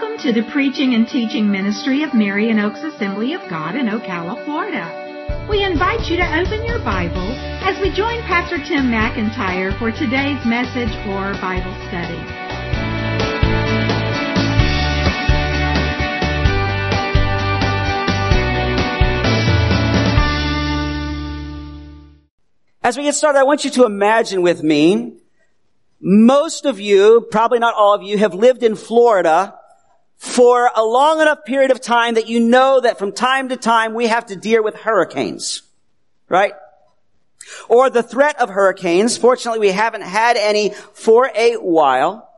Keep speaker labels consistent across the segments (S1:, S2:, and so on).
S1: Welcome to the preaching and teaching ministry of Marion Oaks Assembly of God in Ocala, Florida. We invite you to open your Bible as we join Pastor Tim McIntyre for today's message or Bible study.
S2: As we get started, I want you to imagine with me most of you, probably not all of you, have lived in Florida for a long enough period of time that you know that from time to time we have to deal with hurricanes. Right? Or the threat of hurricanes. Fortunately, we haven't had any for a while.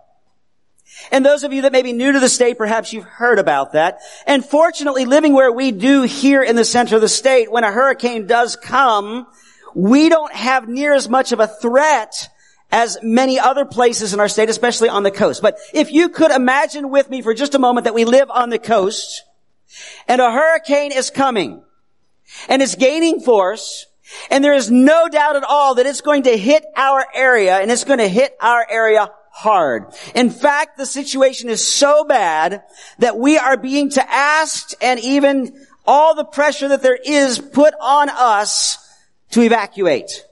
S2: And those of you that may be new to the state, perhaps you've heard about that. And fortunately, living where we do here in the center of the state, when a hurricane does come, we don't have near as much of a threat as many other places in our state, especially on the coast. But if you could imagine with me for just a moment that we live on the coast and a hurricane is coming and it's gaining force and there is no doubt at all that it's going to hit our area and it's going to hit our area hard. In fact, the situation is so bad that we are being to asked and even all the pressure that there is put on us to evacuate.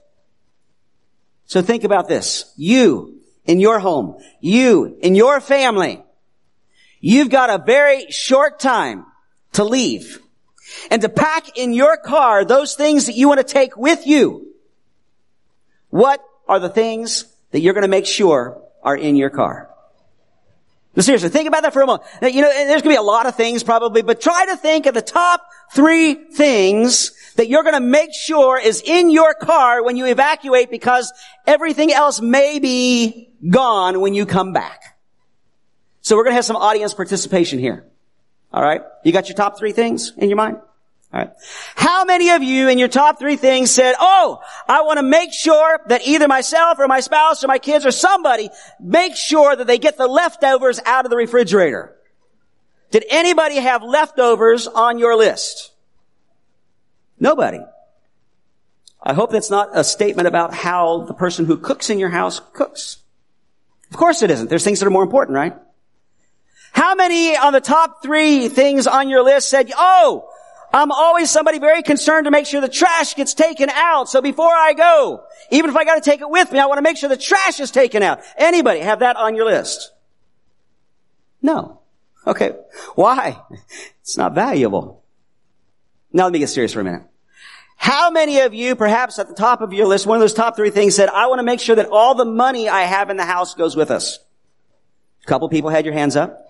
S2: So think about this. You in your home, you in your family, you've got a very short time to leave and to pack in your car those things that you want to take with you. What are the things that you're going to make sure are in your car? Now seriously, think about that for a moment. You know, there's going to be a lot of things probably, but try to think of the top three things that you're going to make sure is in your car when you evacuate because everything else may be gone when you come back. So we're going to have some audience participation here. All right. You got your top three things in your mind? All right. How many of you in your top three things said, Oh, I want to make sure that either myself or my spouse or my kids or somebody make sure that they get the leftovers out of the refrigerator? Did anybody have leftovers on your list? Nobody. I hope that's not a statement about how the person who cooks in your house cooks. Of course it isn't. There's things that are more important, right? How many on the top three things on your list said, oh, I'm always somebody very concerned to make sure the trash gets taken out. So before I go, even if I got to take it with me, I want to make sure the trash is taken out. Anybody have that on your list? No. Okay. Why? It's not valuable. Now let me get serious for a minute. How many of you, perhaps at the top of your list, one of those top three things said, I want to make sure that all the money I have in the house goes with us? A couple people had your hands up.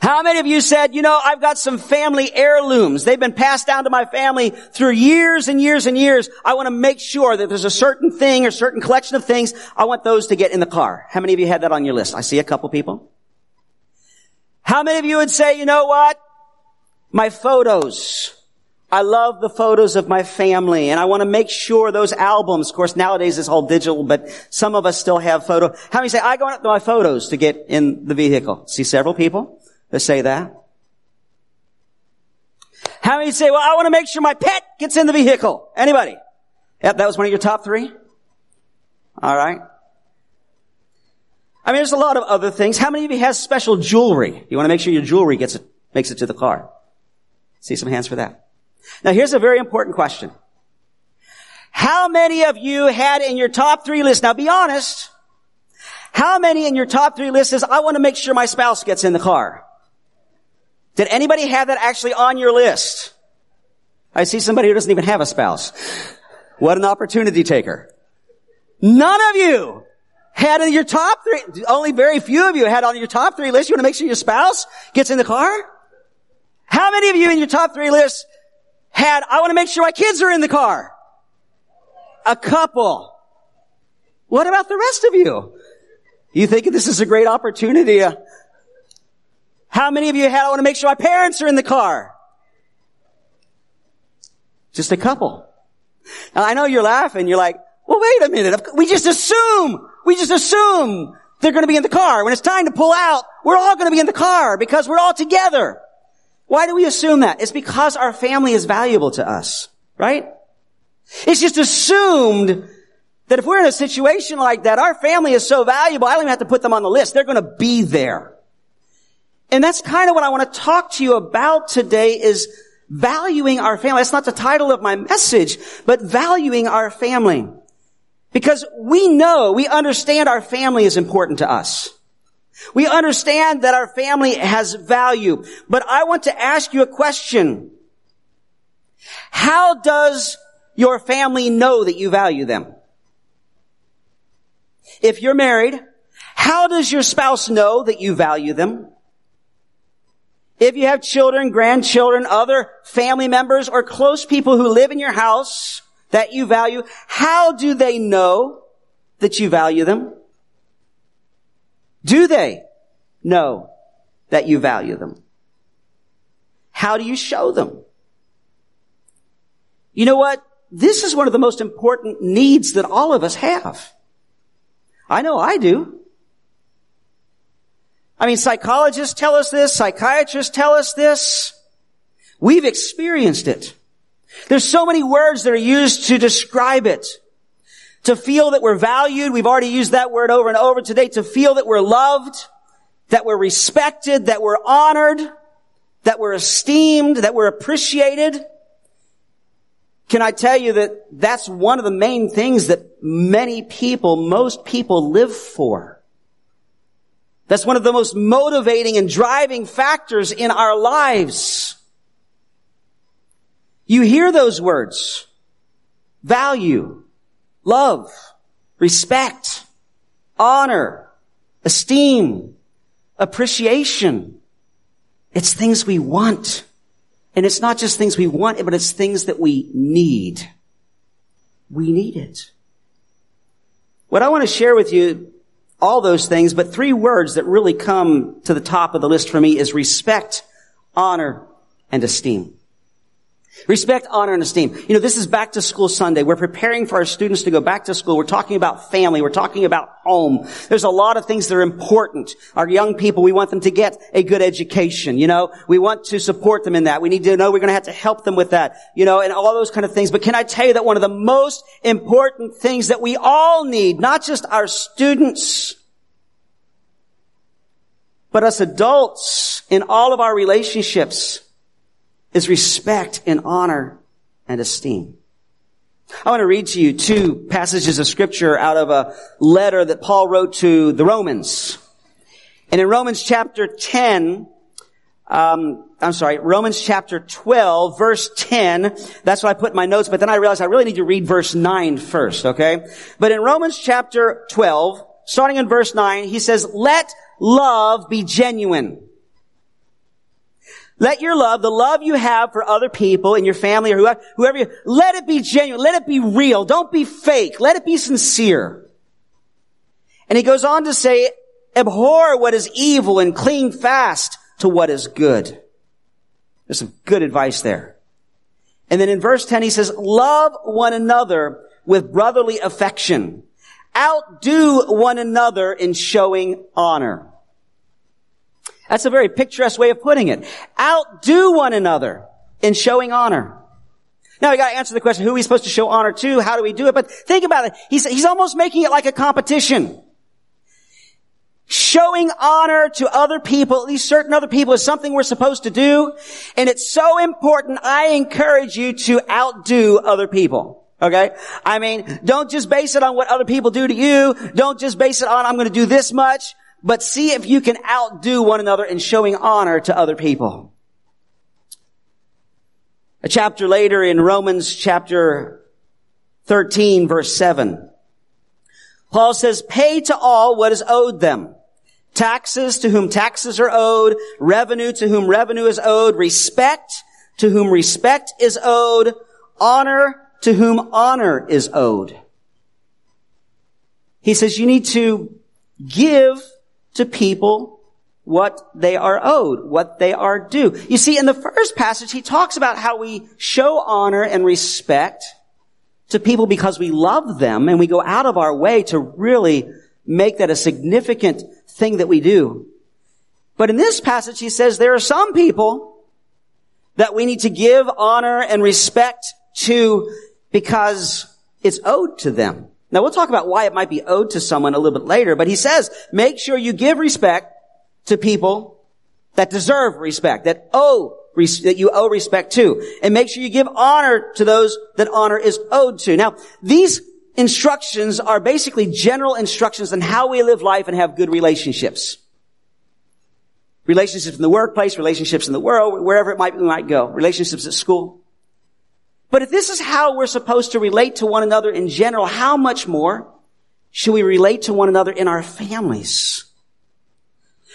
S2: How many of you said, you know, I've got some family heirlooms. They've been passed down to my family through years and years and years. I want to make sure that there's a certain thing or certain collection of things. I want those to get in the car. How many of you had that on your list? I see a couple people. How many of you would say, you know what? My photos. I love the photos of my family and I want to make sure those albums, of course nowadays it's all digital, but some of us still have photo. How many say, I go out to my photos to get in the vehicle? See several people that say that. How many say, well, I want to make sure my pet gets in the vehicle? Anybody? Yep, that was one of your top three? Alright. I mean, there's a lot of other things. How many of you has special jewelry? You want to make sure your jewelry gets it, makes it to the car. See some hands for that. Now here's a very important question. How many of you had in your top three list, now be honest, how many in your top three list says, I want to make sure my spouse gets in the car? Did anybody have that actually on your list? I see somebody who doesn't even have a spouse. What an opportunity taker. None of you had in your top three, only very few of you had on your top three list, you want to make sure your spouse gets in the car? How many of you in your top three lists had, I want to make sure my kids are in the car. A couple. What about the rest of you? You think this is a great opportunity? How many of you had, I want to make sure my parents are in the car? Just a couple. Now I know you're laughing. You're like, well, wait a minute. We just assume, we just assume they're going to be in the car. When it's time to pull out, we're all going to be in the car because we're all together. Why do we assume that? It's because our family is valuable to us, right? It's just assumed that if we're in a situation like that, our family is so valuable, I don't even have to put them on the list. They're going to be there. And that's kind of what I want to talk to you about today is valuing our family. That's not the title of my message, but valuing our family. Because we know, we understand our family is important to us. We understand that our family has value. But I want to ask you a question. How does your family know that you value them? If you're married, how does your spouse know that you value them? If you have children, grandchildren, other family members, or close people who live in your house that you value, how do they know that you value them? Do they know that you value them? How do you show them? You know what? This is one of the most important needs that all of us have. I know I do. I mean, psychologists tell us this, psychiatrists tell us this. We've experienced it. There's so many words that are used to describe it. To feel that we're valued, we've already used that word over and over today, to feel that we're loved, that we're respected, that we're honored, that we're esteemed, that we're appreciated. Can I tell you that that's one of the main things that many people, most people live for? That's one of the most motivating and driving factors in our lives. You hear those words. Value, love, respect, honor, esteem, appreciation. It's things we want. And it's not just things we want, but it's things that we need. We need it. What I want to share with you all those things, but three words that really come to the top of the list for me is respect, honor, and esteem. Respect, honor, and esteem. You know, this is back to school Sunday. We're preparing for our students to go back to school. We're talking about family. We're talking about home. There's a lot of things that are important. Our young people, we want them to get a good education. You know, we want to support them in that. We need to know we're going to have to help them with that. You know, and all those kind of things. But can I tell you that one of the most important things that we all need, not just our students, but us adults in all of our relationships, is respect and honor and esteem. I want to read to you two passages of scripture out of a letter that Paul wrote to the Romans. And in Romans chapter 10, um, I'm sorry, Romans chapter 12, verse 10, that's what I put in my notes, but then I realized I really need to read verse 9 first, okay? But in Romans chapter 12, starting in verse 9, he says, let love be genuine. Let your love, the love you have for other people in your family or whoever, you, let it be genuine. Let it be real. Don't be fake. Let it be sincere. And he goes on to say, abhor what is evil and cling fast to what is good. There's some good advice there. And then in verse 10 he says, love one another with brotherly affection. Outdo one another in showing honor. That's a very picturesque way of putting it. Outdo one another in showing honor. Now we gotta answer the question, who are we supposed to show honor to? How do we do it? But think about it. He's, he's almost making it like a competition. Showing honor to other people, at least certain other people, is something we're supposed to do. And it's so important, I encourage you to outdo other people. Okay? I mean, don't just base it on what other people do to you. Don't just base it on, I'm gonna do this much but see if you can outdo one another in showing honor to other people. A chapter later in Romans chapter 13 verse 7, Paul says, pay to all what is owed them. Taxes to whom taxes are owed, revenue to whom revenue is owed, respect to whom respect is owed, honor to whom honor is owed. He says you need to give to people what they are owed, what they are due. You see, in the first passage, he talks about how we show honor and respect to people because we love them and we go out of our way to really make that a significant thing that we do. But in this passage, he says there are some people that we need to give honor and respect to because it's owed to them. Now we'll talk about why it might be owed to someone a little bit later, but he says, make sure you give respect to people that deserve respect, that owe that you owe respect to. And make sure you give honor to those that honor is owed to. Now, these instructions are basically general instructions on how we live life and have good relationships. Relationships in the workplace, relationships in the world, wherever it might, we might go. Relationships at school. But if this is how we're supposed to relate to one another in general, how much more should we relate to one another in our families?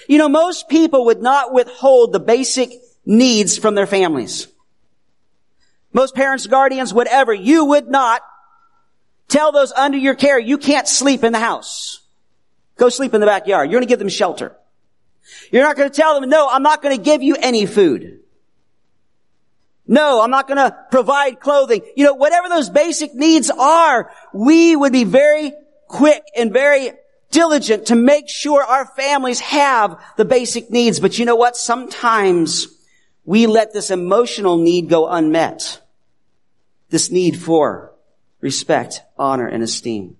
S2: You know, most people would not withhold the basic needs from their families. Most parents, guardians, whatever, you would not tell those under your care you can't sleep in the house. Go sleep in the backyard. You're going to give them shelter. You're not going to tell them, no, I'm not going to give you any food. No, I'm not going to provide clothing. You know, whatever those basic needs are, we would be very quick and very diligent to make sure our families have the basic needs. But you know what? Sometimes we let this emotional need go unmet. This need for respect, honor, and esteem.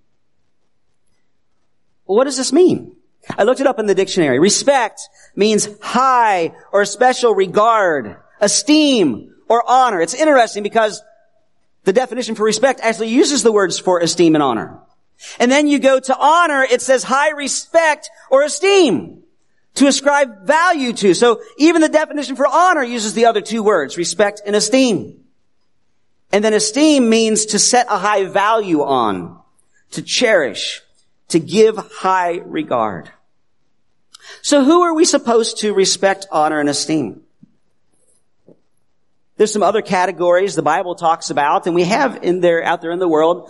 S2: What does this mean? I looked it up in the dictionary. Respect means high or special regard, esteem or honor. It's interesting because the definition for respect actually uses the words for esteem and honor. And then you go to honor, it says high respect or esteem to ascribe value to. So even the definition for honor uses the other two words, respect and esteem. And then esteem means to set a high value on, to cherish, to give high regard. So who are we supposed to respect, honor, and esteem? There's some other categories the Bible talks about, and we have in there, out there in the world.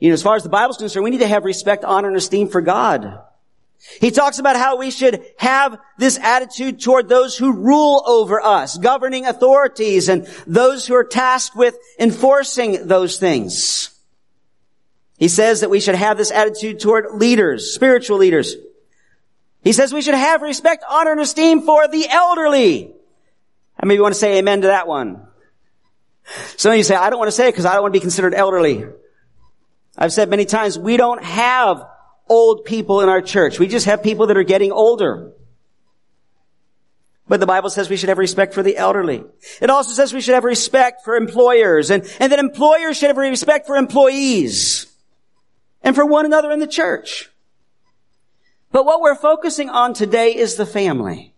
S2: You know, as far as the Bible's concerned, we need to have respect, honor, and esteem for God. He talks about how we should have this attitude toward those who rule over us, governing authorities, and those who are tasked with enforcing those things. He says that we should have this attitude toward leaders, spiritual leaders. He says we should have respect, honor, and esteem for the elderly. I maybe you want to say amen to that one. Some of you say, I don't want to say it because I don't want to be considered elderly. I've said many times, we don't have old people in our church. We just have people that are getting older. But the Bible says we should have respect for the elderly. It also says we should have respect for employers and, and that employers should have respect for employees and for one another in the church. But what we're focusing on today is the family.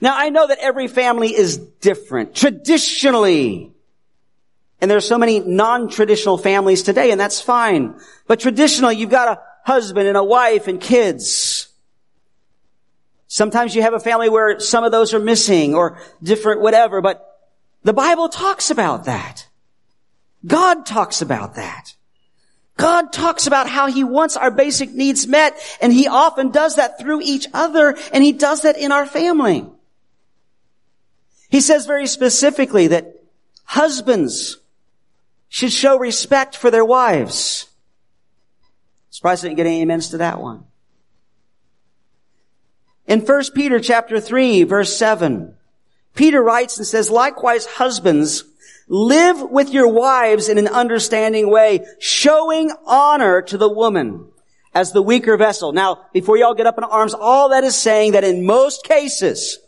S2: Now I know that every family is different. Traditionally, and there's so many non-traditional families today, and that's fine. But traditionally, you've got a husband and a wife and kids. Sometimes you have a family where some of those are missing or different, whatever, but the Bible talks about that. God talks about that. God talks about how He wants our basic needs met, and He often does that through each other, and He does that in our family. He says very specifically that husbands should show respect for their wives. Surprised I didn't get any amens to that one. In 1 Peter chapter 3 verse 7, Peter writes and says, likewise husbands, live with your wives in an understanding way, showing honor to the woman as the weaker vessel. Now, before y'all get up in arms, all that is saying that in most cases,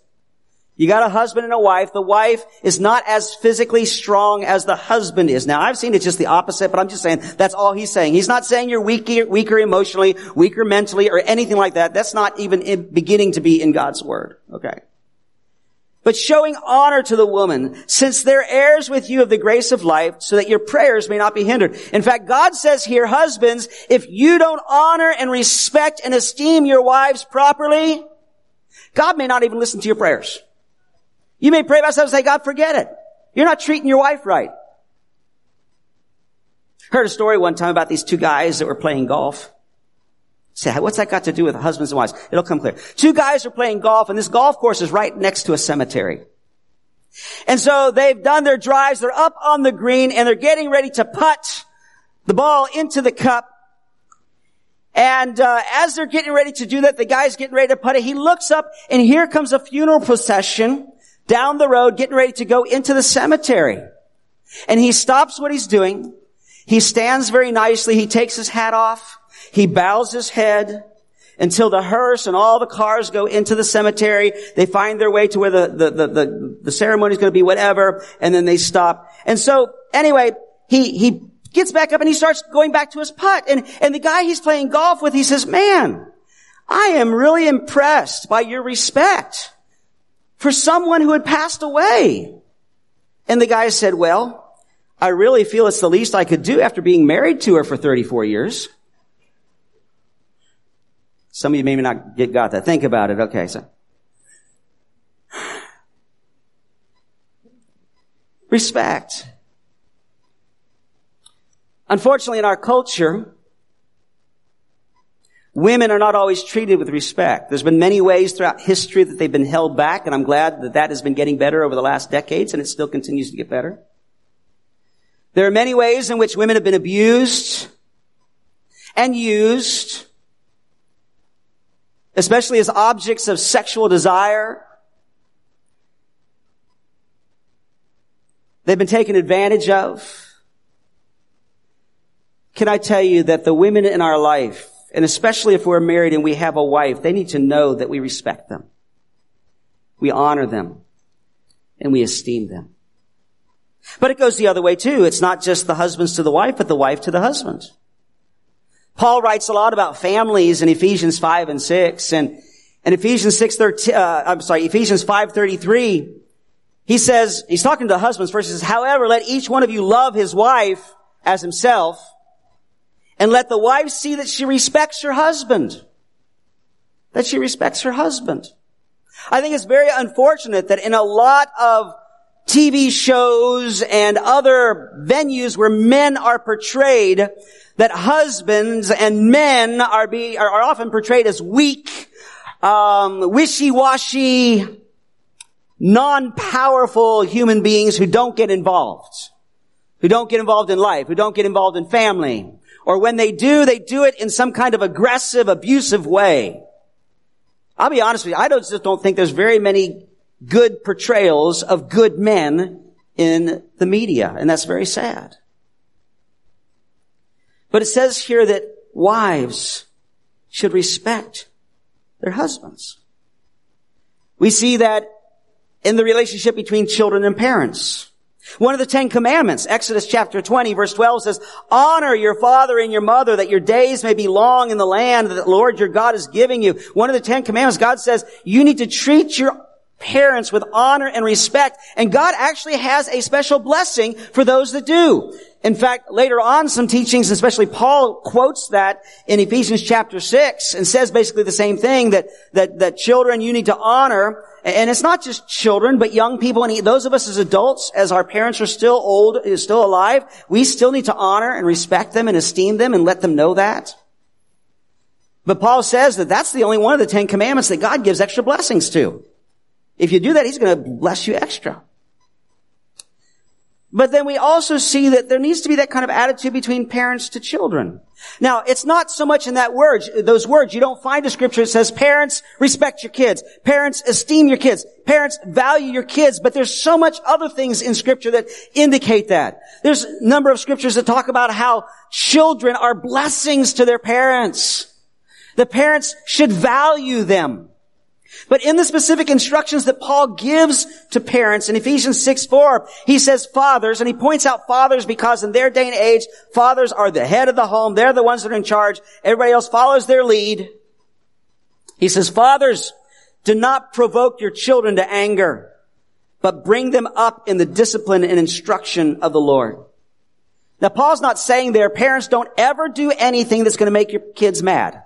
S2: you got a husband and a wife. The wife is not as physically strong as the husband is. Now, I've seen it just the opposite, but I'm just saying that's all he's saying. He's not saying you're weaker, weaker emotionally, weaker mentally, or anything like that. That's not even beginning to be in God's word. Okay. But showing honor to the woman, since they're heirs with you of the grace of life, so that your prayers may not be hindered. In fact, God says here, husbands, if you don't honor and respect and esteem your wives properly, God may not even listen to your prayers. You may pray about something and say, God, forget it. You're not treating your wife right. Heard a story one time about these two guys that were playing golf. Say, what's that got to do with husbands and wives? It'll come clear. Two guys are playing golf and this golf course is right next to a cemetery. And so they've done their drives, they're up on the green and they're getting ready to putt the ball into the cup. And uh, as they're getting ready to do that, the guy's getting ready to putt it. He looks up and here comes a funeral procession down the road, getting ready to go into the cemetery. And he stops what he's doing. He stands very nicely. He takes his hat off. He bows his head until the hearse and all the cars go into the cemetery. They find their way to where the, the, the, the, the ceremony is going to be, whatever, and then they stop. And so, anyway, he, he gets back up and he starts going back to his putt. And, and the guy he's playing golf with, he says, man, I am really impressed by your respect for someone who had passed away. And the guy said, well, I really feel it's the least I could do after being married to her for 34 years. Some of you may not get got that. Think about it. Okay, so. Respect. Unfortunately, in our culture, women are not always treated with respect. There's been many ways throughout history that they've been held back, and I'm glad that that has been getting better over the last decades, and it still continues to get better. There are many ways in which women have been abused and used, especially as objects of sexual desire. They've been taken advantage of. Can I tell you that the women in our life, and especially if we're married and we have a wife, they need to know that we respect them. We honor them and we esteem them. But it goes the other way too. It's not just the husbands to the wife, but the wife to the husband. Paul writes a lot about families in Ephesians 5 and 6 and in Ephesians 6, 13, uh, I'm sorry, Ephesians 5.33, he says, he's talking to husbands first, he says, however, let each one of you love his wife as himself and let the wife see that she respects her husband. That she respects her husband. I think it's very unfortunate that in a lot of TV shows and other venues where men are portrayed, that husbands and men are be, are, often portrayed as weak, um, wishy-washy, non-powerful human beings who don't get involved, who don't get involved in life, who don't get involved in family, or when they do, they do it in some kind of aggressive, abusive way. I'll be honest with you, I don't, just don't think there's very many good portrayals of good men in the media, and that's very sad. But it says here that wives should respect their husbands. We see that in the relationship between children and parents. One of the Ten Commandments, Exodus chapter 20 verse 12 says, honor your father and your mother that your days may be long in the land that the Lord your God is giving you. One of the Ten Commandments, God says, you need to treat your parents with honor and respect. And God actually has a special blessing for those that do. In fact, later on, some teachings, especially Paul quotes that in Ephesians chapter 6 and says basically the same thing that, that, that children you need to honor. And it's not just children, but young people and those of us as adults, as our parents are still old, is still alive, we still need to honor and respect them and esteem them and let them know that. But Paul says that that's the only one of the Ten Commandments that God gives extra blessings to. If you do that, He's going to bless you extra. But then we also see that there needs to be that kind of attitude between parents to children. Now, it's not so much in that words, those words. You don't find a scripture that says parents respect your kids. Parents esteem your kids. Parents value your kids. But there's so much other things in scripture that indicate that. There's a number of scriptures that talk about how children are blessings to their parents. The parents should value them. But in the specific instructions that Paul gives to parents in Ephesians 6, 4, he says fathers, and he points out fathers because in their day and age, fathers are the head of the home. They're the ones that are in charge. Everybody else follows their lead. He says, fathers, do not provoke your children to anger, but bring them up in the discipline and instruction of the Lord. Now, Paul's not saying there, parents don't ever do anything that's going to make your kids mad.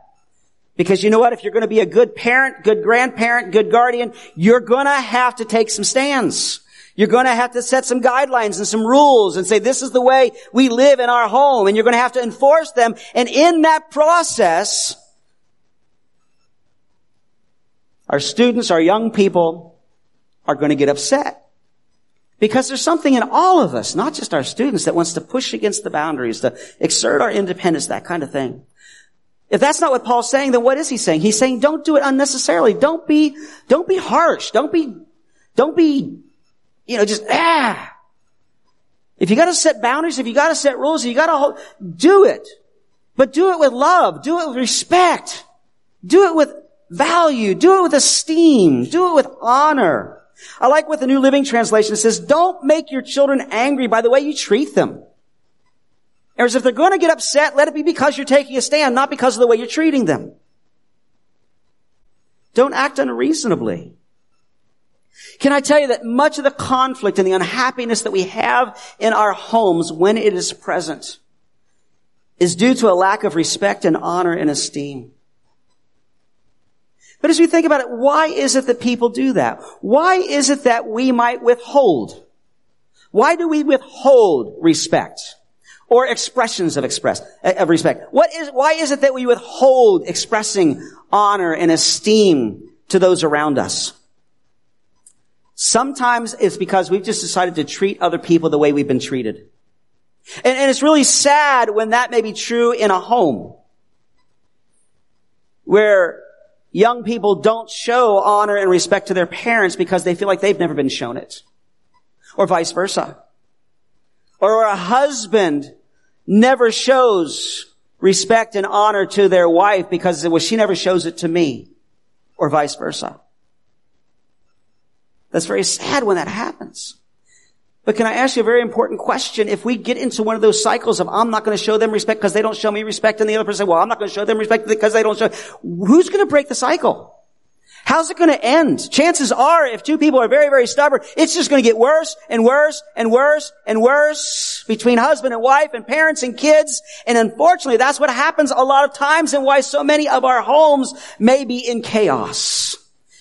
S2: Because you know what? If you're going to be a good parent, good grandparent, good guardian, you're going to have to take some stands. You're going to have to set some guidelines and some rules and say, this is the way we live in our home. And you're going to have to enforce them. And in that process, our students, our young people are going to get upset. Because there's something in all of us, not just our students, that wants to push against the boundaries, to exert our independence, that kind of thing. If that's not what Paul's saying, then what is he saying? He's saying don't do it unnecessarily. Don't be, don't be harsh. Don't be, don't be, you know, just, ah. If you gotta set boundaries, if you gotta set rules, if you gotta hold, do it. But do it with love. Do it with respect. Do it with value. Do it with esteem. Do it with honor. I like what the New Living Translation says. Don't make your children angry by the way you treat them. As if they're going to get upset, let it be because you're taking a stand, not because of the way you're treating them. Don't act unreasonably. Can I tell you that much of the conflict and the unhappiness that we have in our homes when it is present is due to a lack of respect and honor and esteem. But as we think about it, why is it that people do that? Why is it that we might withhold? Why do we withhold respect? Or expressions of express, of respect? What is, why is it that we withhold expressing honor and esteem to those around us? Sometimes it's because we've just decided to treat other people the way we've been treated. And, and it's really sad when that may be true in a home where young people don't show honor and respect to their parents because they feel like they've never been shown it. Or vice versa. Or a husband never shows respect and honor to their wife because well, she never shows it to me. Or vice versa. That's very sad when that happens. But can I ask you a very important question? If we get into one of those cycles of I'm not going to show them respect because they don't show me respect and the other person, well, I'm not going to show them respect because they don't show, who's going to break the cycle? How's it going to end? Chances are, if two people are very, very stubborn, it's just going to get worse and worse and worse and worse between husband and wife and parents and kids. And unfortunately, that's what happens a lot of times and why so many of our homes may be in chaos.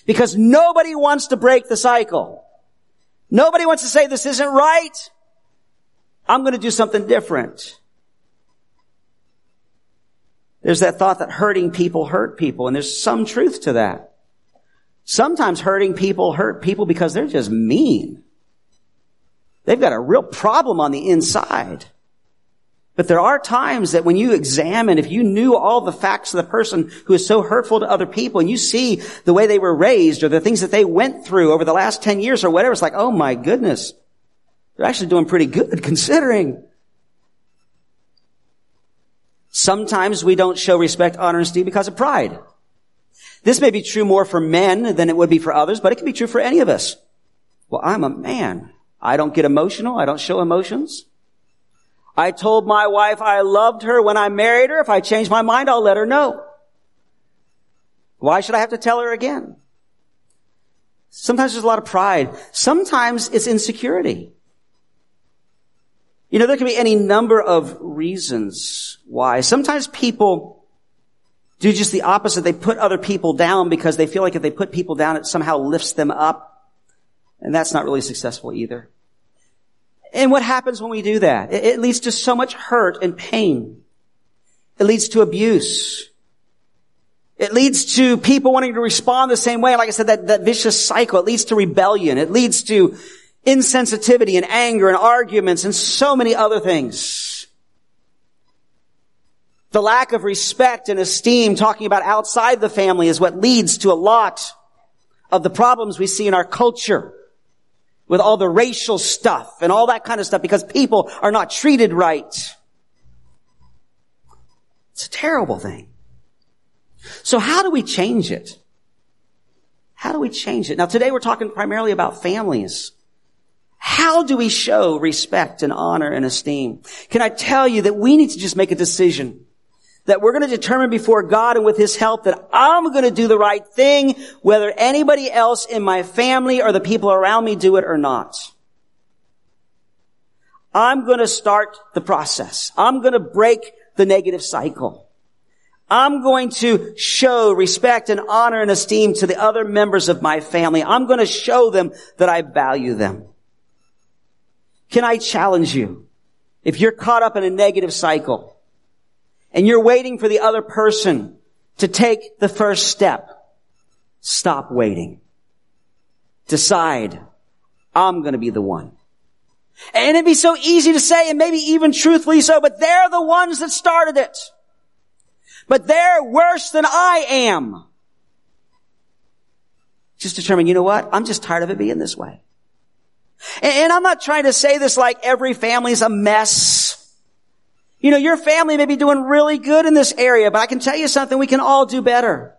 S2: Because nobody wants to break the cycle. Nobody wants to say this isn't right. I'm going to do something different. There's that thought that hurting people hurt people, and there's some truth to that. Sometimes hurting people hurt people because they're just mean. They've got a real problem on the inside. But there are times that when you examine, if you knew all the facts of the person who is so hurtful to other people and you see the way they were raised or the things that they went through over the last 10 years or whatever, it's like, oh my goodness. They're actually doing pretty good considering. Sometimes we don't show respect, esteem because of pride. This may be true more for men than it would be for others, but it can be true for any of us. Well, I'm a man. I don't get emotional. I don't show emotions. I told my wife I loved her when I married her. If I change my mind, I'll let her know. Why should I have to tell her again? Sometimes there's a lot of pride. Sometimes it's insecurity. You know, there can be any number of reasons why. Sometimes people do just the opposite. They put other people down because they feel like if they put people down, it somehow lifts them up. And that's not really successful either. And what happens when we do that? It, leads to so much hurt and pain. It leads to abuse. It leads to people wanting to respond the same way. Like I said, that, that vicious cycle. It leads to rebellion. It leads to insensitivity and anger and arguments and so many other things. The lack of respect and esteem talking about outside the family is what leads to a lot of the problems we see in our culture with all the racial stuff and all that kind of stuff because people are not treated right. It's a terrible thing. So how do we change it? How do we change it? Now today we're talking primarily about families. How do we show respect and honor and esteem? Can I tell you that we need to just make a decision that we're going to determine before God and with His help that I'm going to do the right thing, whether anybody else in my family or the people around me do it or not. I'm going to start the process. I'm going to break the negative cycle. I'm going to show respect and honor and esteem to the other members of my family. I'm going to show them that I value them. Can I challenge you? If you're caught up in a negative cycle, and you're waiting for the other person to take the first step, stop waiting. Decide, I'm going to be the one. And it'd be so easy to say, and maybe even truthfully so, but they're the ones that started it. But they're worse than I am. Just determine, you know what? I'm just tired of it being this way. And I'm not trying to say this like every family's a mess. You know, your family may be doing really good in this area, but I can tell you something, we can all do better.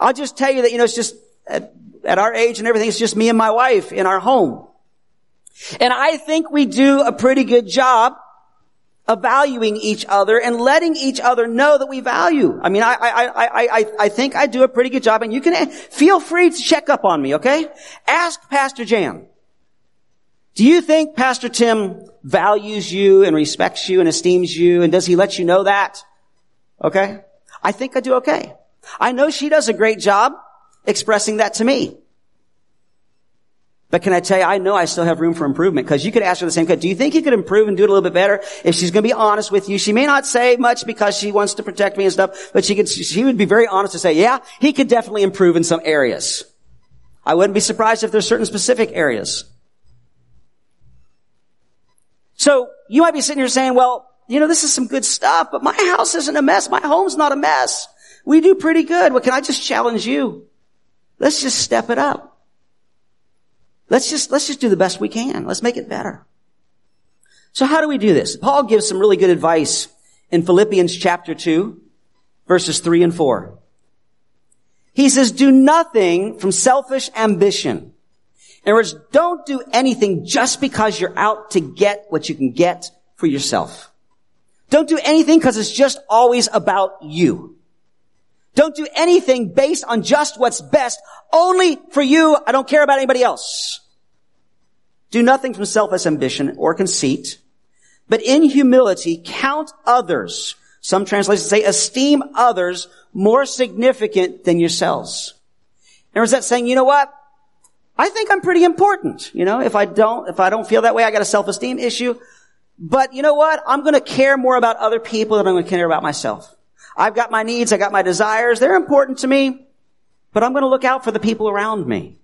S2: I'll just tell you that, you know, it's just at, at our age and everything, it's just me and my wife in our home. And I think we do a pretty good job of valuing each other and letting each other know that we value. I mean, I, I, I, I, I think I do a pretty good job and you can feel free to check up on me, okay? Ask Pastor Jan. Do you think Pastor Tim values you and respects you and esteems you and does he let you know that? Okay? I think I do okay. I know she does a great job expressing that to me. But can I tell you, I know I still have room for improvement because you could ask her the same question. Do you think you could improve and do it a little bit better if she's going to be honest with you? She may not say much because she wants to protect me and stuff, but she could, she would be very honest to say, yeah, he could definitely improve in some areas. I wouldn't be surprised if there's certain specific areas. So you might be sitting here saying, well, you know, this is some good stuff, but my house isn't a mess. My home's not a mess. We do pretty good. Well, can I just challenge you? Let's just step it up. Let's just, let's just do the best we can. Let's make it better. So how do we do this? Paul gives some really good advice in Philippians chapter 2, verses 3 and 4. He says, do nothing from selfish ambition. In other words, don't do anything just because you're out to get what you can get for yourself. Don't do anything because it's just always about you. Don't do anything based on just what's best only for you. I don't care about anybody else. Do nothing from selfish ambition or conceit, but in humility count others. Some translations say esteem others more significant than yourselves. And is that saying, you know what? I think I'm pretty important. You know, if I don't, if I don't feel that way, I got a self-esteem issue. But you know what? I'm going to care more about other people than I'm going to care about myself. I've got my needs. I got my desires. They're important to me, but I'm going to look out for the people around me.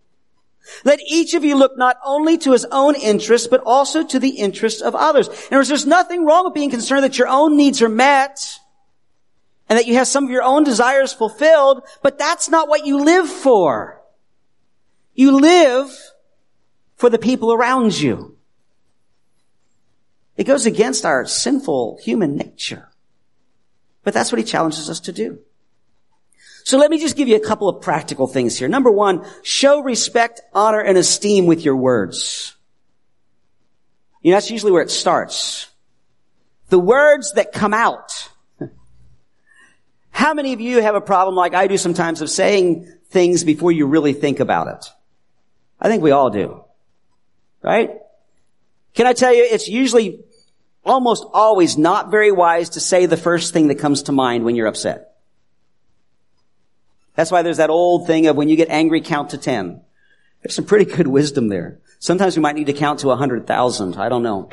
S2: Let each of you look not only to his own interests, but also to the interests of others. In other words, there's nothing wrong with being concerned that your own needs are met and that you have some of your own desires fulfilled, but that's not what you live for. You live for the people around you. It goes against our sinful human nature. But that's what he challenges us to do. So let me just give you a couple of practical things here. Number one, show respect, honor, and esteem with your words. You know, that's usually where it starts. The words that come out. How many of you have a problem like I do sometimes of saying things before you really think about it? I think we all do. Right? Can I tell you, it's usually almost always not very wise to say the first thing that comes to mind when you're upset. That's why there's that old thing of when you get angry, count to 10. There's some pretty good wisdom there. Sometimes we might need to count to a 100,000. I don't know.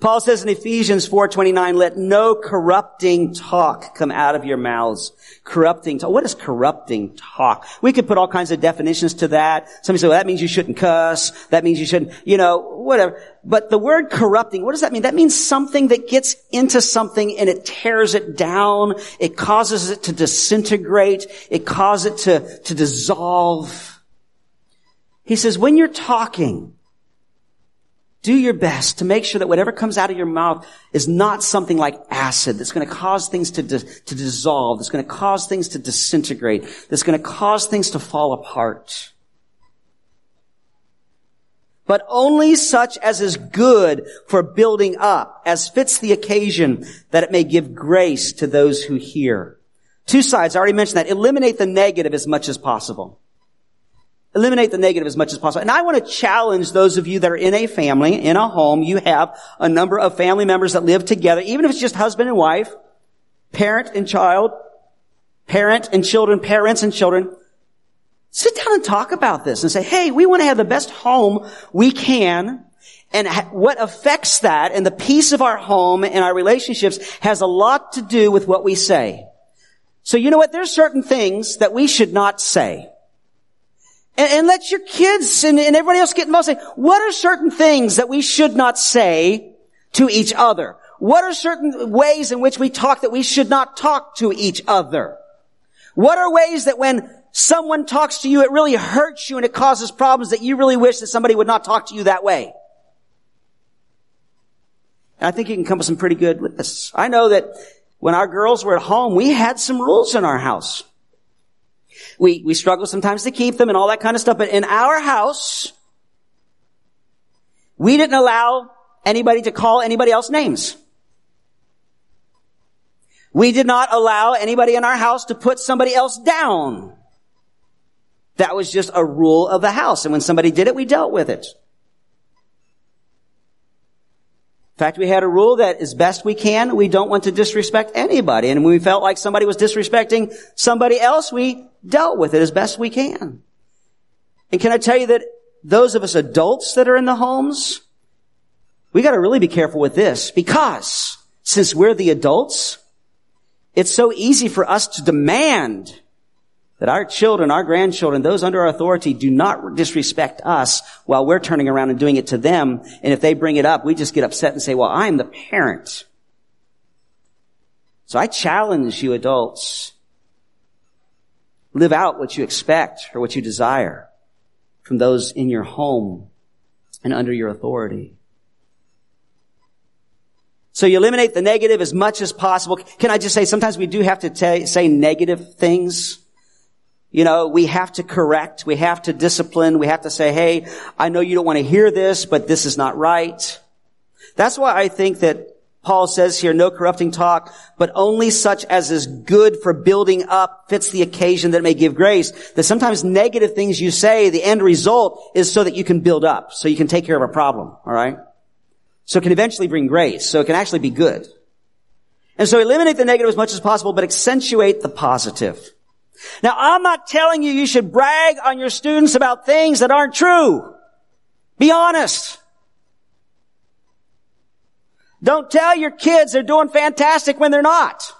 S2: Paul says in Ephesians 4:29, let no corrupting talk come out of your mouths. Corrupting talk. What is corrupting talk? We could put all kinds of definitions to that. Somebody say, well, that means you shouldn't cuss. That means you shouldn't, you know, whatever. But the word corrupting, what does that mean? That means something that gets into something and it tears it down. It causes it to disintegrate. It causes it to, to dissolve. He says, when you're talking, do your best to make sure that whatever comes out of your mouth is not something like acid that's going to cause things to, di- to dissolve, that's going to cause things to disintegrate, that's going to cause things to fall apart. But only such as is good for building up, as fits the occasion, that it may give grace to those who hear. Two sides, I already mentioned that. Eliminate the negative as much as possible. Eliminate the negative as much as possible. And I want to challenge those of you that are in a family, in a home, you have a number of family members that live together, even if it's just husband and wife, parent and child, parent and children, parents and children. Sit down and talk about this and say, hey, we want to have the best home we can. And what affects that and the peace of our home and our relationships has a lot to do with what we say. So you know what? There's certain things that we should not say. And, and let your kids and, and everybody else get involved. Say, what are certain things that we should not say to each other? What are certain ways in which we talk that we should not talk to each other? What are ways that when someone talks to you, it really hurts you and it causes problems that you really wish that somebody would not talk to you that way? And I think you can come up with some pretty good lists. I know that when our girls were at home, we had some rules in our house. We, we struggle sometimes to keep them and all that kind of stuff, but in our house, we didn't allow anybody to call anybody else names. We did not allow anybody in our house to put somebody else down. That was just a rule of the house. And when somebody did it, we dealt with it. In fact, we had a rule that as best we can, we don't want to disrespect anybody. And when we felt like somebody was disrespecting somebody else, we dealt with it as best we can. And can I tell you that those of us adults that are in the homes, we gotta really be careful with this because since we're the adults, it's so easy for us to demand that our children, our grandchildren, those under our authority do not disrespect us while we're turning around and doing it to them. And if they bring it up, we just get upset and say, well, I'm the parent. So I challenge you adults. Live out what you expect or what you desire from those in your home and under your authority. So you eliminate the negative as much as possible. Can I just say, sometimes we do have to t- say negative things you know, we have to correct, we have to discipline, we have to say, hey, I know you don't want to hear this, but this is not right. That's why I think that Paul says here, no corrupting talk, but only such as is good for building up, fits the occasion that may give grace. That sometimes negative things you say, the end result is so that you can build up, so you can take care of a problem, alright? So it can eventually bring grace, so it can actually be good. And so eliminate the negative as much as possible, but accentuate the positive. Now, I'm not telling you you should brag on your students about things that aren't true. Be honest. Don't tell your kids they're doing fantastic when they're not.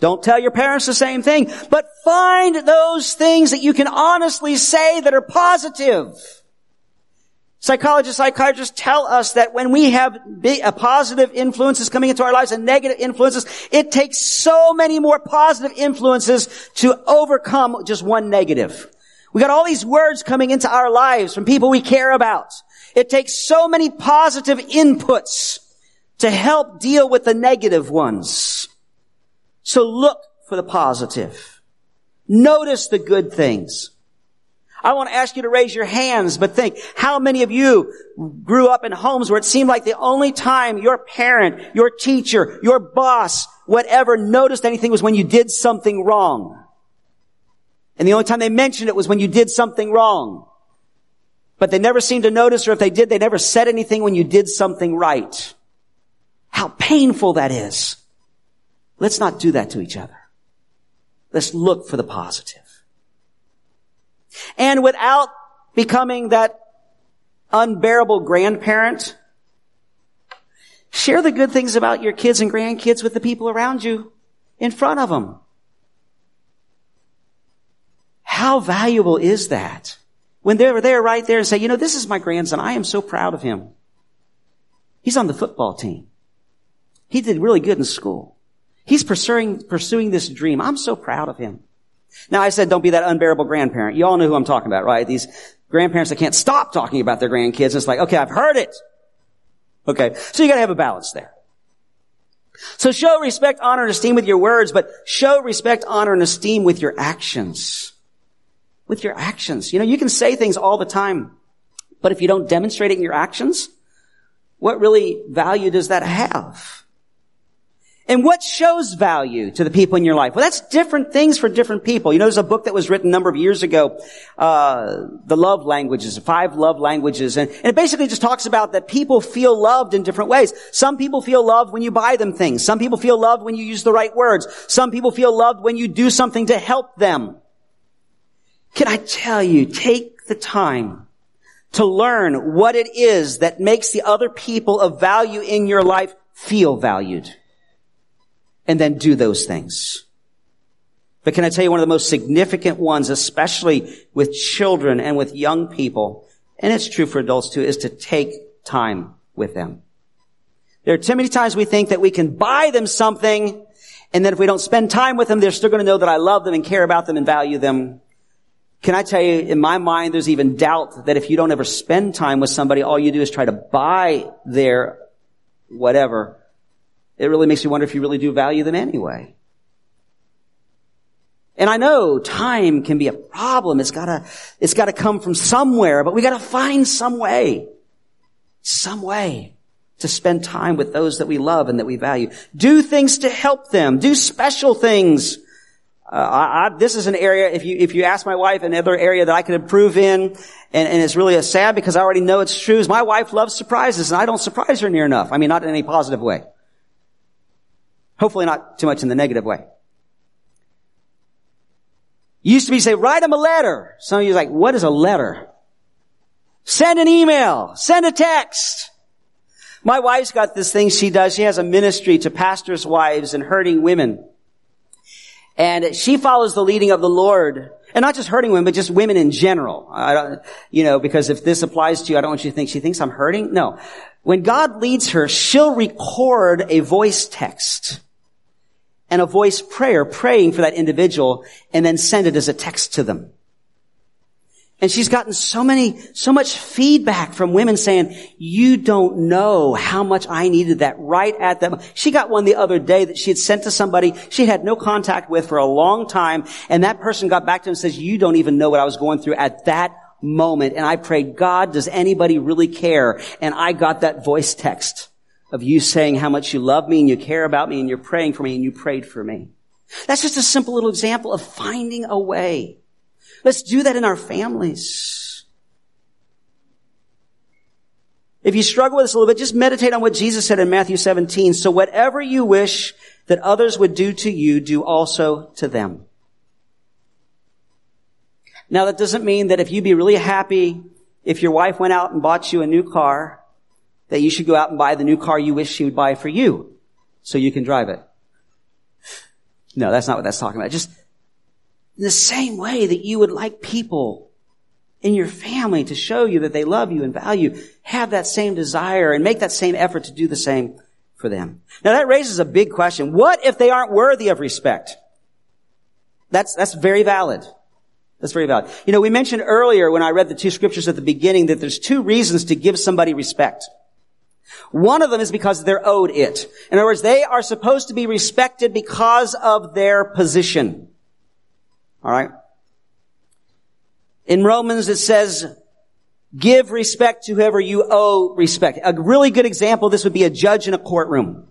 S2: Don't tell your parents the same thing, but find those things that you can honestly say that are positive. Psychologists, psychiatrists tell us that when we have a uh, positive influences coming into our lives and negative influences, it takes so many more positive influences to overcome just one negative. We got all these words coming into our lives from people we care about. It takes so many positive inputs to help deal with the negative ones. So look for the positive. Notice the good things. I want to ask you to raise your hands, but think, how many of you grew up in homes where it seemed like the only time your parent, your teacher, your boss, whatever noticed anything was when you did something wrong? And the only time they mentioned it was when you did something wrong. But they never seemed to notice, or if they did, they never said anything when you did something right. How painful that is. Let's not do that to each other. Let's look for the positive. And without becoming that unbearable grandparent, share the good things about your kids and grandkids with the people around you in front of them. How valuable is that? When they're there right there and say, you know, this is my grandson. I am so proud of him. He's on the football team. He did really good in school. He's pursuing, pursuing this dream. I'm so proud of him. Now I said don't be that unbearable grandparent. You all know who I'm talking about, right? These grandparents that can't stop talking about their grandkids. It's like, okay, I've heard it. Okay. So you gotta have a balance there. So show respect, honor, and esteem with your words, but show respect, honor, and esteem with your actions. With your actions. You know, you can say things all the time, but if you don't demonstrate it in your actions, what really value does that have? And what shows value to the people in your life? Well, that's different things for different people. You know, there's a book that was written a number of years ago, uh, The Love Languages, Five Love Languages, and, and it basically just talks about that people feel loved in different ways. Some people feel loved when you buy them things. Some people feel loved when you use the right words. Some people feel loved when you do something to help them. Can I tell you, take the time to learn what it is that makes the other people of value in your life feel valued and then do those things. But can I tell you one of the most significant ones, especially with children and with young people, and it's true for adults too, is to take time with them. There are too many times we think that we can buy them something, and that if we don't spend time with them, they're still going to know that I love them and care about them and value them. Can I tell you, in my mind, there's even doubt that if you don't ever spend time with somebody, all you do is try to buy their whatever, it really makes me wonder if you really do value them anyway. And I know time can be a problem. It's gotta, it's gotta come from somewhere, but we gotta find some way, some way to spend time with those that we love and that we value. Do things to help them. Do special things. Uh, I, I, this is an area, if you, if you ask my wife, another area that I could improve in, and, and it's really a sad because I already know it's true, is my wife loves surprises and I don't surprise her near enough. I mean, not in any positive way. Hopefully not too much in the negative way. You Used to be say, write them a letter. Some of you like, what is a letter? Send an email. Send a text. My wife's got this thing she does. She has a ministry to pastors' wives and hurting women. And she follows the leading of the Lord. And not just hurting women, but just women in general. I don't, you know, because if this applies to you, I don't want you to think she thinks I'm hurting. No. When God leads her, she'll record a voice text and a voice prayer praying for that individual and then send it as a text to them. And she's gotten so many, so much feedback from women saying, you don't know how much I needed that right at that. She got one the other day that she had sent to somebody she had no contact with for a long time. And that person got back to him and says, you don't even know what I was going through at that moment. And I prayed, God, does anybody really care? And I got that voice text of you saying how much you love me and you care about me and you're praying for me and you prayed for me. That's just a simple little example of finding a way. Let's do that in our families. If you struggle with this a little bit, just meditate on what Jesus said in Matthew 17. So whatever you wish that others would do to you, do also to them. Now that doesn't mean that if you'd be really happy if your wife went out and bought you a new car, that you should go out and buy the new car you wish she would buy for you so you can drive it. No, that's not what that's talking about. Just in the same way that you would like people in your family to show you that they love you and value, have that same desire and make that same effort to do the same for them. Now that raises a big question. What if they aren't worthy of respect? That's, that's very valid. That's very valid. You know, we mentioned earlier when I read the two scriptures at the beginning that there's two reasons to give somebody respect. One of them is because they're owed it. In other words, they are supposed to be respected because of their position. Alright? In Romans it says, give respect to whoever you owe respect. A really good example this would be a judge in a courtroom.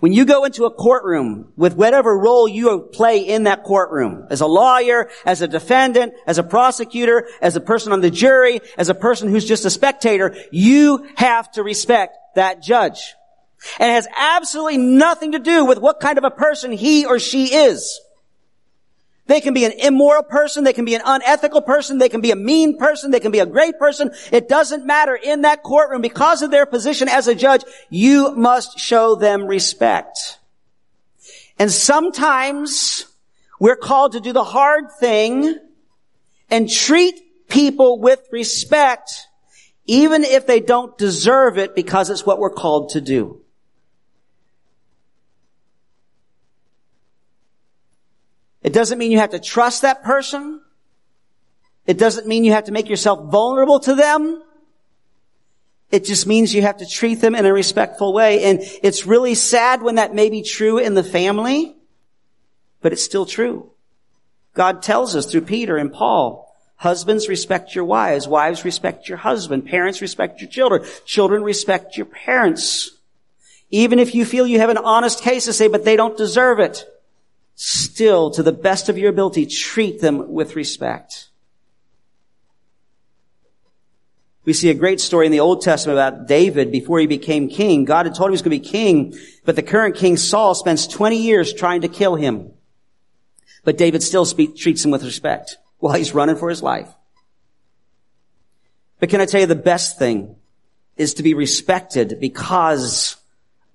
S2: When you go into a courtroom with whatever role you play in that courtroom, as a lawyer, as a defendant, as a prosecutor, as a person on the jury, as a person who's just a spectator, you have to respect that judge. And it has absolutely nothing to do with what kind of a person he or she is. They can be an immoral person. They can be an unethical person. They can be a mean person. They can be a great person. It doesn't matter in that courtroom because of their position as a judge. You must show them respect. And sometimes we're called to do the hard thing and treat people with respect even if they don't deserve it because it's what we're called to do. It doesn't mean you have to trust that person. It doesn't mean you have to make yourself vulnerable to them. It just means you have to treat them in a respectful way. And it's really sad when that may be true in the family, but it's still true. God tells us through Peter and Paul, Husbands, respect your wives. Wives, respect your husband. Parents, respect your children. Children, respect your parents. Even if you feel you have an honest case to say, but they don't deserve it, still, to the best of your ability, treat them with respect. We see a great story in the Old Testament about David before he became king. God had told him he was going to be king, but the current king Saul spends 20 years trying to kill him. But David still treats him with respect while he's running for his life. But can I tell you the best thing is to be respected because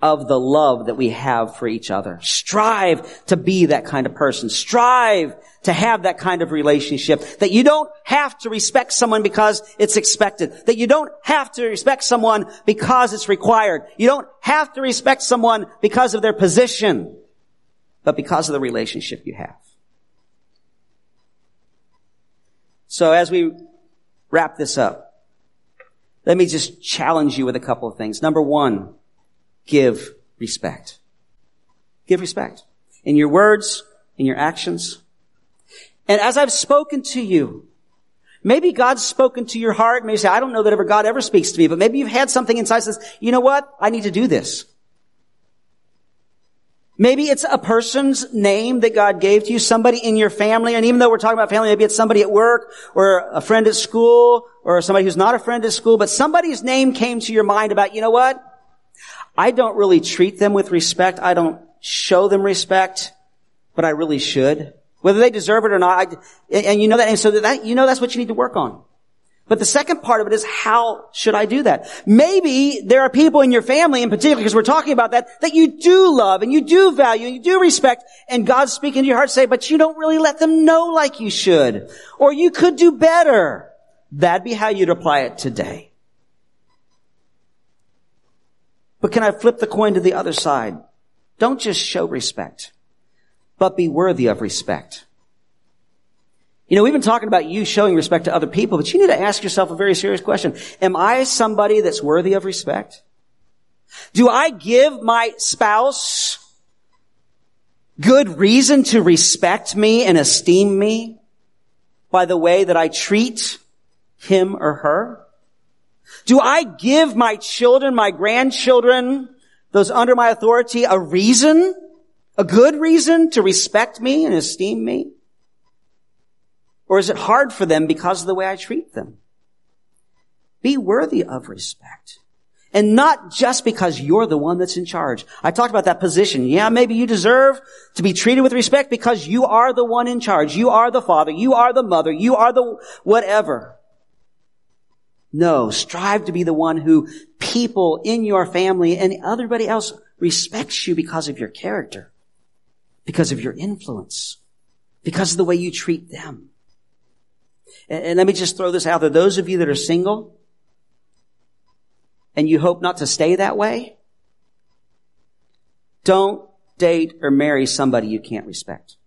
S2: of the love that we have for each other. Strive to be that kind of person. Strive to have that kind of relationship. That you don't have to respect someone because it's expected. That you don't have to respect someone because it's required. You don't have to respect someone because of their position, but because of the relationship you have. So as we wrap this up, let me just challenge you with a couple of things. Number one, give respect. Give respect in your words, in your actions. And as I've spoken to you, maybe God's spoken to your heart. Maybe you say, I don't know that ever God ever speaks to me, but maybe you've had something inside that says, you know what? I need to do this. Maybe it's a person's name that God gave to you, somebody in your family, and even though we're talking about family, maybe it's somebody at work, or a friend at school, or somebody who's not a friend at school, but somebody's name came to your mind about, you know what? I don't really treat them with respect. I don't show them respect, but I really should. Whether they deserve it or not, I, and you know that, and so that, you know that's what you need to work on. But the second part of it is how should I do that? Maybe there are people in your family in particular, because we're talking about that, that you do love and you do value and you do respect and God's speaking to your heart say, but you don't really let them know like you should. Or you could do better. That'd be how you'd apply it today. But can I flip the coin to the other side? Don't just show respect, but be worthy of respect. You know, we've been talking about you showing respect to other people, but you need to ask yourself a very serious question. Am I somebody that's worthy of respect? Do I give my spouse good reason to respect me and esteem me by the way that I treat him or her? Do I give my children, my grandchildren, those under my authority a reason, a good reason to respect me and esteem me? Or is it hard for them because of the way I treat them? Be worthy of respect. And not just because you're the one that's in charge. I talked about that position. Yeah, maybe you deserve to be treated with respect because you are the one in charge. You are the father. You are the mother. You are the whatever. No, strive to be the one who people in your family and everybody else respects you because of your character, because of your influence, because of the way you treat them. And, and let me just throw this out there. Those of you that are single and you hope not to stay that way, don't date or marry somebody you can't respect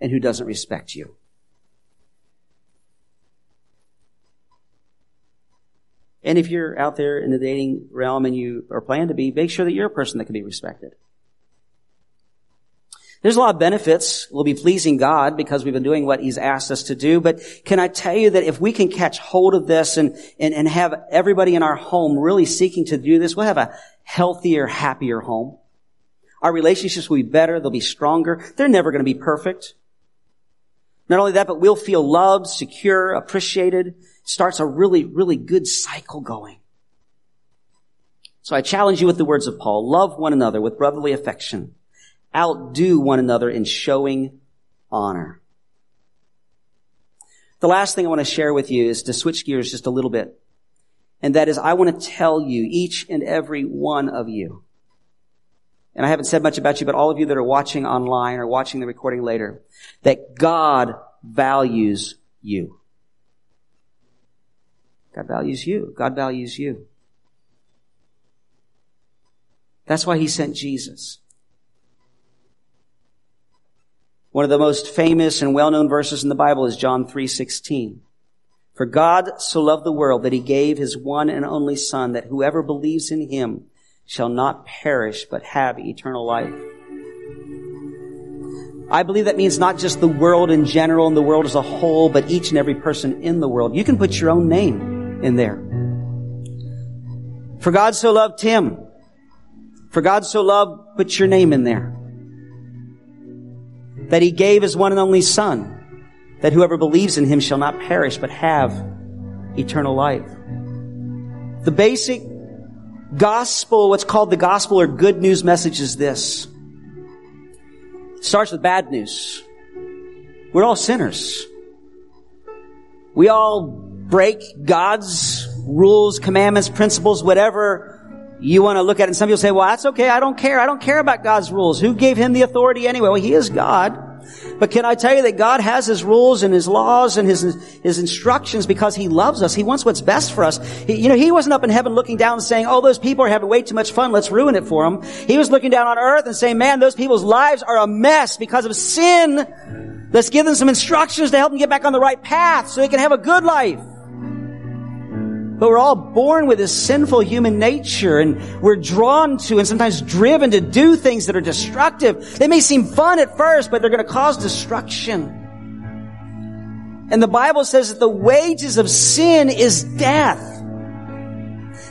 S2: and who doesn't respect you. And if you're out there in the dating realm and you are planning to be, make sure that you're a person that can be respected. There's a lot of benefits. We'll be pleasing God because we've been doing what He's asked us to do. But can I tell you that if we can catch hold of this and, and, and have everybody in our home really seeking to do this, we'll have a healthier, happier home. Our relationships will be better. They'll be stronger. They're never going to be perfect. Not only that, but we'll feel loved, secure, appreciated. Starts a really, really good cycle going. So I challenge you with the words of Paul. Love one another with brotherly affection outdo one another in showing honor. The last thing I want to share with you is to switch gears just a little bit. And that is, I want to tell you, each and every one of you, and I haven't said much about you, but all of you that are watching online or watching the recording later, that God values you. God values you. God values you. That's why he sent Jesus. One of the most famous and well-known verses in the Bible is John 3:16. For God so loved the world that he gave his one and only son that whoever believes in him shall not perish but have eternal life. I believe that means not just the world in general and the world as a whole, but each and every person in the world. You can put your own name in there. For God so loved him. For God so loved, put your name in there that he gave his one and only son, that whoever believes in him shall not perish, but have eternal life. The basic gospel, what's called the gospel or good news message is this. It starts with bad news. We're all sinners. We all break God's rules, commandments, principles, whatever you want to look at it and some people say, well, that's okay. I don't care. I don't care about God's rules. Who gave him the authority anyway? Well, he is God. But can I tell you that God has His rules and His laws and His, His instructions because He loves us. He wants what's best for us. He, you know, He wasn't up in heaven looking down and saying, oh, those people are having way too much fun. Let's ruin it for them. He was looking down on earth and saying, man, those people's lives are a mess because of sin. Let's give them some instructions to help them get back on the right path so they can have a good life. But we're all born with this sinful human nature and we're drawn to and sometimes driven to do things that are destructive. They may seem fun at first, but they're going to cause destruction. And the Bible says that the wages of sin is death.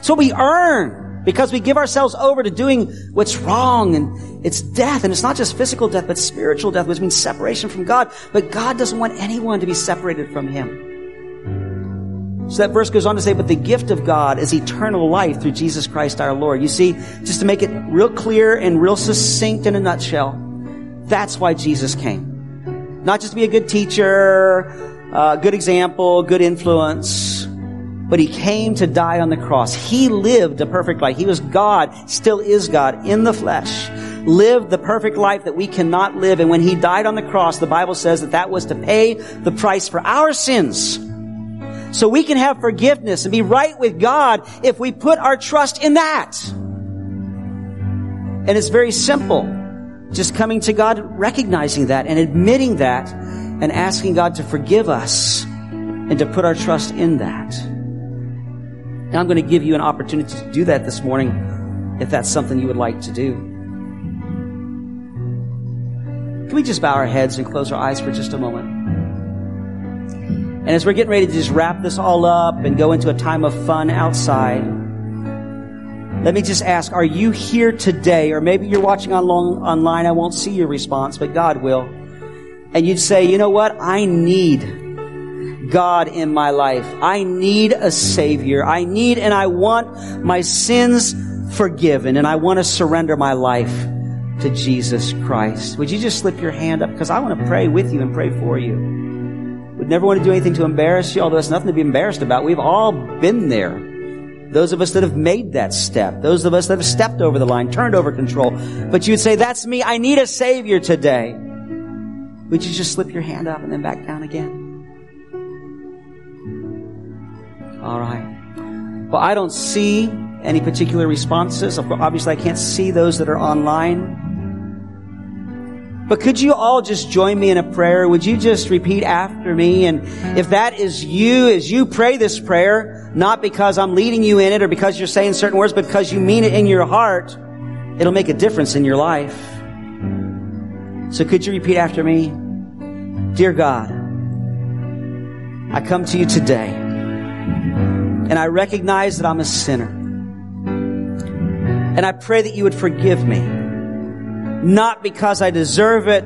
S2: So we earn because we give ourselves over to doing what's wrong and it's death. And it's not just physical death, but spiritual death, which means separation from God. But God doesn't want anyone to be separated from Him. So that verse goes on to say, but the gift of God is eternal life through Jesus Christ our Lord. You see, just to make it real clear and real succinct in a nutshell, that's why Jesus came. Not just to be a good teacher, uh, good example, good influence, but he came to die on the cross. He lived a perfect life. He was God, still is God in the flesh, lived the perfect life that we cannot live. And when he died on the cross, the Bible says that that was to pay the price for our sins. So we can have forgiveness and be right with God if we put our trust in that. And it's very simple. Just coming to God, recognizing that and admitting that and asking God to forgive us and to put our trust in that. And I'm going to give you an opportunity to do that this morning if that's something you would like to do. Can we just bow our heads and close our eyes for just a moment? And as we're getting ready to just wrap this all up and go into a time of fun outside, let me just ask, are you here today, or maybe you're watching on long, online, I won't see your response, but God will. And you'd say, you know what? I need God in my life. I need a Savior. I need and I want my sins forgiven, and I want to surrender my life to Jesus Christ. Would you just slip your hand up? Because I want to pray with you and pray for you would never want to do anything to embarrass you, although it's nothing to be embarrassed about. We've all been there. Those of us that have made that step, those of us that have stepped over the line, turned over control. But you'd say, that's me. I need a savior today. Would you just slip your hand up and then back down again? All right. Well, I don't see any particular responses. Obviously, I can't see those that are online. But could you all just join me in a prayer? Would you just repeat after me? And if that is you, as you pray this prayer, not because I'm leading you in it or because you're saying certain words, but because you mean it in your heart, it'll make a difference in your life. So could you repeat after me? Dear God, I come to you today and I recognize that I'm a sinner. And I pray that you would forgive me not because I deserve it,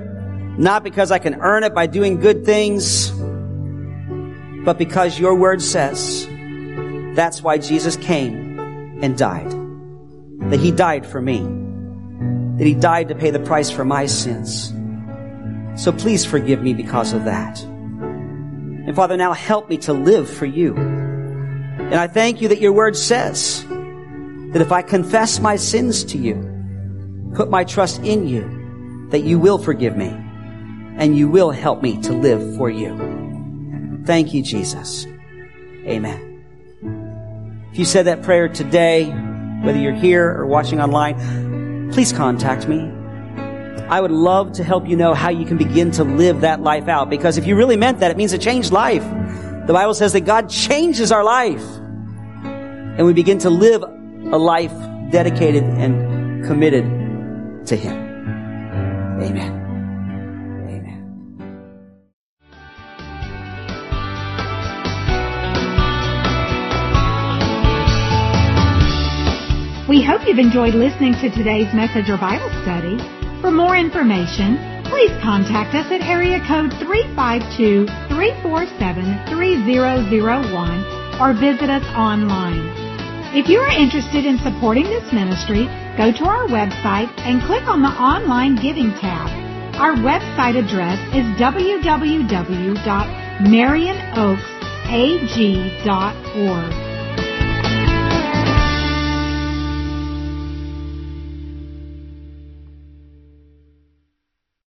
S2: not because I can earn it by doing good things, but because your word says that's why Jesus came and died. That he died for me. That he died to pay the price for my sins. So please forgive me because of that. And Father, now help me to live for you. And I thank you that your word says that if I confess my sins to you, put my trust in you that you will forgive me and you will help me to live for you. Thank you, Jesus. Amen. If you said that prayer today, whether you're here or watching online, please contact me. I would love to help you know how you can begin to live that life out because if you really meant that, it means a changed life. The Bible says that God changes our life and we begin to live a life dedicated and committed to Him. Amen. Amen.
S1: We hope you've enjoyed listening to today's message or Bible study. For more information, please contact us at area code 352-347-3001 or visit us online. If you are interested in supporting this ministry, go to our website and click on the online giving tab. Our website address is www.marionoaksag.org.